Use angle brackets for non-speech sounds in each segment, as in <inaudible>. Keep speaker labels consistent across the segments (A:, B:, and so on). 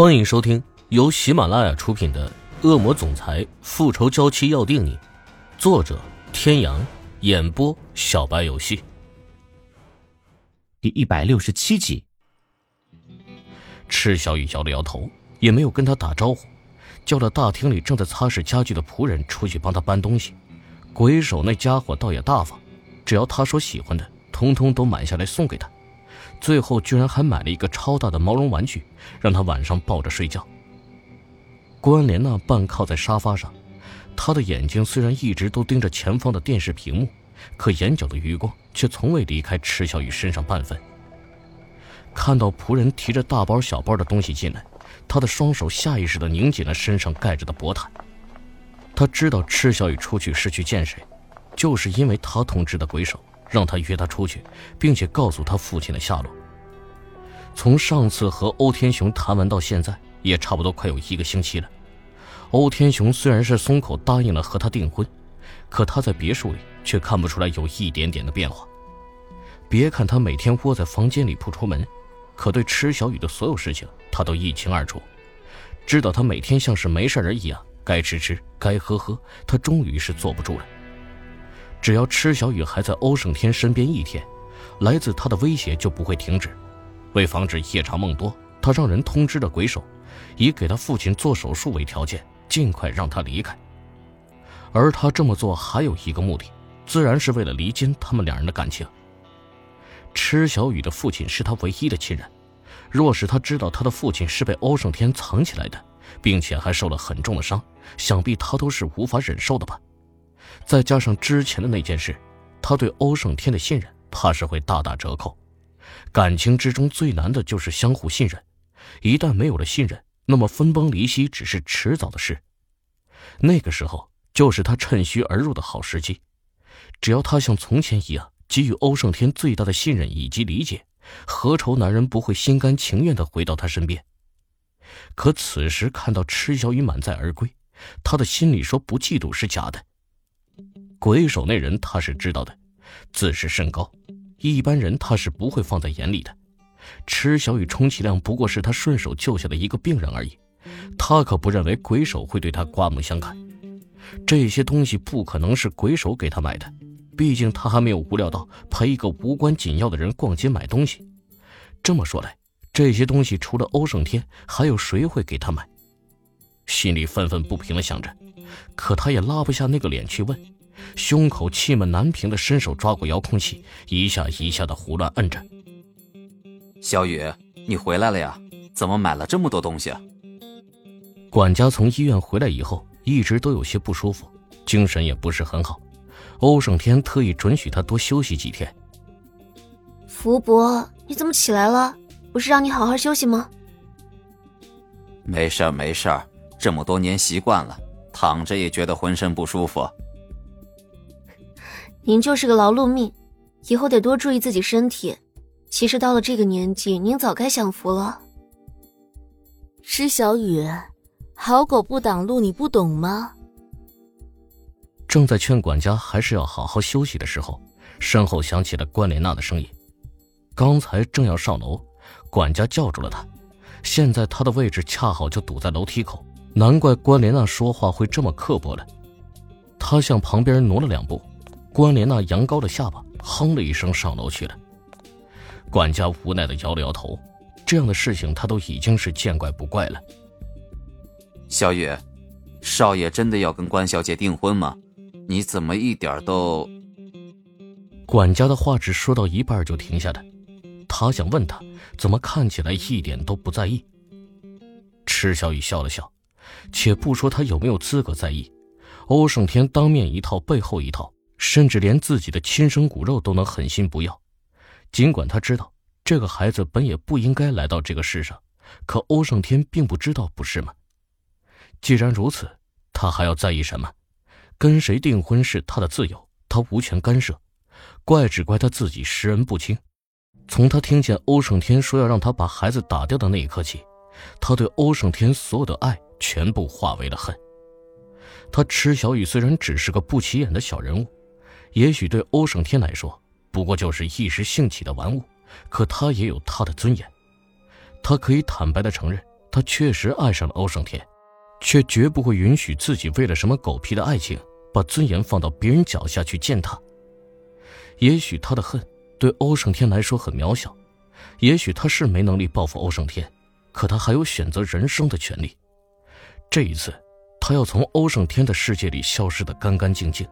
A: 欢迎收听由喜马拉雅出品的《恶魔总裁复仇娇妻要定你》，作者：天阳，演播：小白游戏。
B: 第一百六十七集，
A: 赤小雨摇了摇头，也没有跟他打招呼，叫了大厅里正在擦拭家具的仆人出去帮他搬东西。鬼手那家伙倒也大方，只要他说喜欢的，通通都买下来送给他。最后居然还买了一个超大的毛绒玩具，让他晚上抱着睡觉。关莲娜半靠在沙发上，她的眼睛虽然一直都盯着前方的电视屏幕，可眼角的余光却从未离开池小雨身上半分。看到仆人提着大包小包的东西进来，他的双手下意识地拧紧了身上盖着的薄毯。他知道池小雨出去是去见谁，就是因为他通知的鬼手。让他约他出去，并且告诉他父亲的下落。从上次和欧天雄谈完到现在，也差不多快有一个星期了。欧天雄虽然是松口答应了和他订婚，可他在别墅里却看不出来有一点点的变化。别看他每天窝在房间里不出门，可对池小雨的所有事情他都一清二楚，知道他每天像是没事人一样，该吃吃，该喝喝，他终于是坐不住了。只要池小雨还在欧胜天身边一天，来自他的威胁就不会停止。为防止夜长梦多，他让人通知了鬼手，以给他父亲做手术为条件，尽快让他离开。而他这么做还有一个目的，自然是为了离间他们两人的感情。池小雨的父亲是他唯一的亲人，若是他知道他的父亲是被欧胜天藏起来的，并且还受了很重的伤，想必他都是无法忍受的吧。再加上之前的那件事，他对欧胜天的信任怕是会大打折扣。感情之中最难的就是相互信任，一旦没有了信任，那么分崩离析只是迟早的事。那个时候就是他趁虚而入的好时机。只要他像从前一样给予欧胜天最大的信任以及理解，何愁男人不会心甘情愿地回到他身边？可此时看到池小雨满载而归，他的心里说不嫉妒是假的。鬼手那人他是知道的，自视甚高，一般人他是不会放在眼里的。池小雨充其量不过是他顺手救下的一个病人而已，他可不认为鬼手会对他刮目相看。这些东西不可能是鬼手给他买的，毕竟他还没有无聊到陪一个无关紧要的人逛街买东西。这么说来，这些东西除了欧胜天，还有谁会给他买？心里愤愤不平的想着，可他也拉不下那个脸去问。胸口气闷难平的，伸手抓过遥控器，一下一下的胡乱摁着。
C: 小雨，你回来了呀？怎么买了这么多东西啊？
A: 管家从医院回来以后，一直都有些不舒服，精神也不是很好。欧胜天特意准许他多休息几天。
D: 福伯，你怎么起来了？不是让你好好休息吗？
C: 没事儿，没事儿，这么多年习惯了，躺着也觉得浑身不舒服。
D: 您就是个劳碌命，以后得多注意自己身体。其实到了这个年纪，您早该享福了。
E: 施小雨，好狗不挡路，你不懂吗？
A: 正在劝管家还是要好好休息的时候，身后响起了关莲娜的声音。刚才正要上楼，管家叫住了他。现在他的位置恰好就堵在楼梯口，难怪关莲娜说话会这么刻薄了。他向旁边挪了两步。关莲娜扬高了下巴，哼了一声，上楼去了。管家无奈的摇了摇头，这样的事情他都已经是见怪不怪了。
C: 小雨，少爷真的要跟关小姐订婚吗？你怎么一点都……
A: 管家的话只说到一半就停下了，他想问他，怎么看起来一点都不在意。池小雨笑了笑，且不说他有没有资格在意，欧胜天当面一套，背后一套。甚至连自己的亲生骨肉都能狠心不要，尽管他知道这个孩子本也不应该来到这个世上，可欧胜天并不知道，不是吗？既然如此，他还要在意什么？跟谁订婚是他的自由，他无权干涉。怪只怪他自己识人不清。从他听见欧胜天说要让他把孩子打掉的那一刻起，他对欧胜天所有的爱全部化为了恨。他池小雨虽然只是个不起眼的小人物。也许对欧胜天来说，不过就是一时兴起的玩物，可他也有他的尊严。他可以坦白的承认，他确实爱上了欧胜天，却绝不会允许自己为了什么狗屁的爱情，把尊严放到别人脚下去践踏。也许他的恨对欧胜天来说很渺小，也许他是没能力报复欧胜天，可他还有选择人生的权利。这一次，他要从欧胜天的世界里消失得干干净净。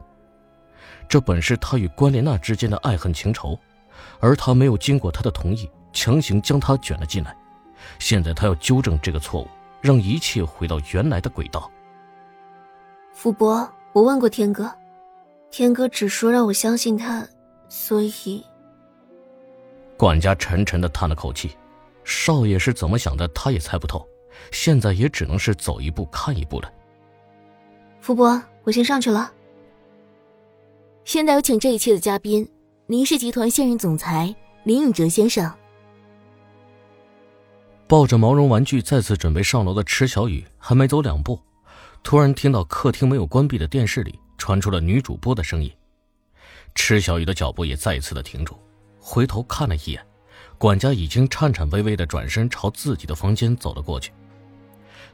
A: 这本是他与关莲娜之间的爱恨情仇，而他没有经过他的同意，强行将他卷了进来。现在他要纠正这个错误，让一切回到原来的轨道。
D: 福伯，我问过天哥，天哥只说让我相信他，所以。
A: 管家沉沉的叹了口气，少爷是怎么想的，他也猜不透，现在也只能是走一步看一步了。
D: 福伯，我先上去了。
E: 现在有请这一切的嘉宾，林氏集团现任总裁林永哲先生。
A: 抱着毛绒玩具再次准备上楼的池小雨还没走两步，突然听到客厅没有关闭的电视里传出了女主播的声音。池小雨的脚步也再一次的停住，回头看了一眼，管家已经颤颤巍巍的转身朝自己的房间走了过去。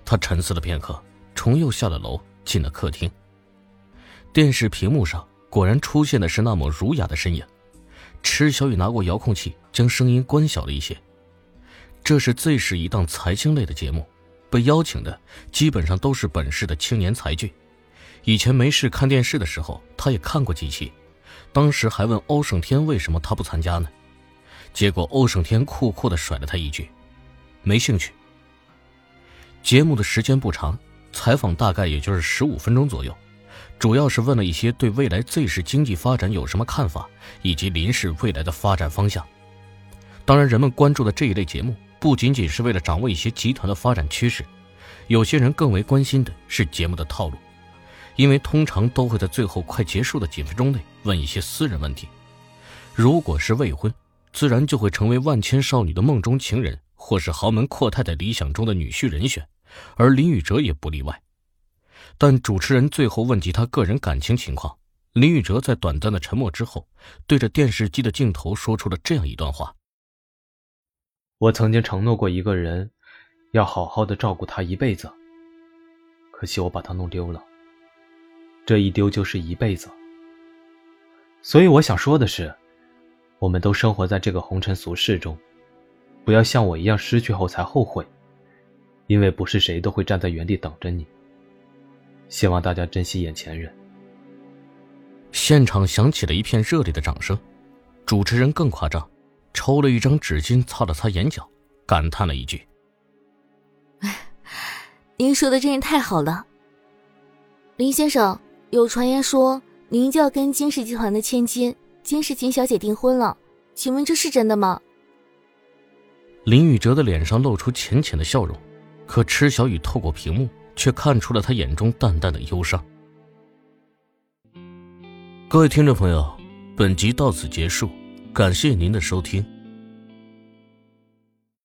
A: 他沉思了片刻，重又下了楼，进了客厅。电视屏幕上。果然出现的是那抹儒雅的身影。池小雨拿过遥控器，将声音关小了一些。这是 Z 市一档财经类的节目，被邀请的基本上都是本市的青年才俊。以前没事看电视的时候，他也看过几期，当时还问欧胜天为什么他不参加呢？结果欧胜天酷酷的甩了他一句：“没兴趣。”节目的时间不长，采访大概也就是十五分钟左右。主要是问了一些对未来 Z 市经济发展有什么看法，以及林氏未来的发展方向。当然，人们关注的这一类节目不仅仅是为了掌握一些集团的发展趋势，有些人更为关心的是节目的套路，因为通常都会在最后快结束的几分钟内问一些私人问题。如果是未婚，自然就会成为万千少女的梦中情人，或是豪门阔太太理想中的女婿人选，而林宇哲也不例外。但主持人最后问及他个人感情情况，林宇哲在短暂的沉默之后，对着电视机的镜头说出了这样一段话：“
B: 我曾经承诺过一个人，要好好的照顾他一辈子。可惜我把他弄丢了，这一丢就是一辈子。所以我想说的是，我们都生活在这个红尘俗世中，不要像我一样失去后才后悔，因为不是谁都会站在原地等着你。”希望大家珍惜眼前人。
A: 现场响起了一片热烈的掌声，主持人更夸张，抽了一张纸巾擦了擦眼角，感叹了一句：“ <laughs>
E: 您说的真是太好了。”林先生，有传言说您就要跟金氏集团的千金金世琴小姐订婚了，请问这是真的吗？
A: 林宇哲的脸上露出浅浅的笑容，可池小雨透过屏幕。却看出了他眼中淡淡的忧伤。各位听众朋友，本集到此结束，感谢您的收听。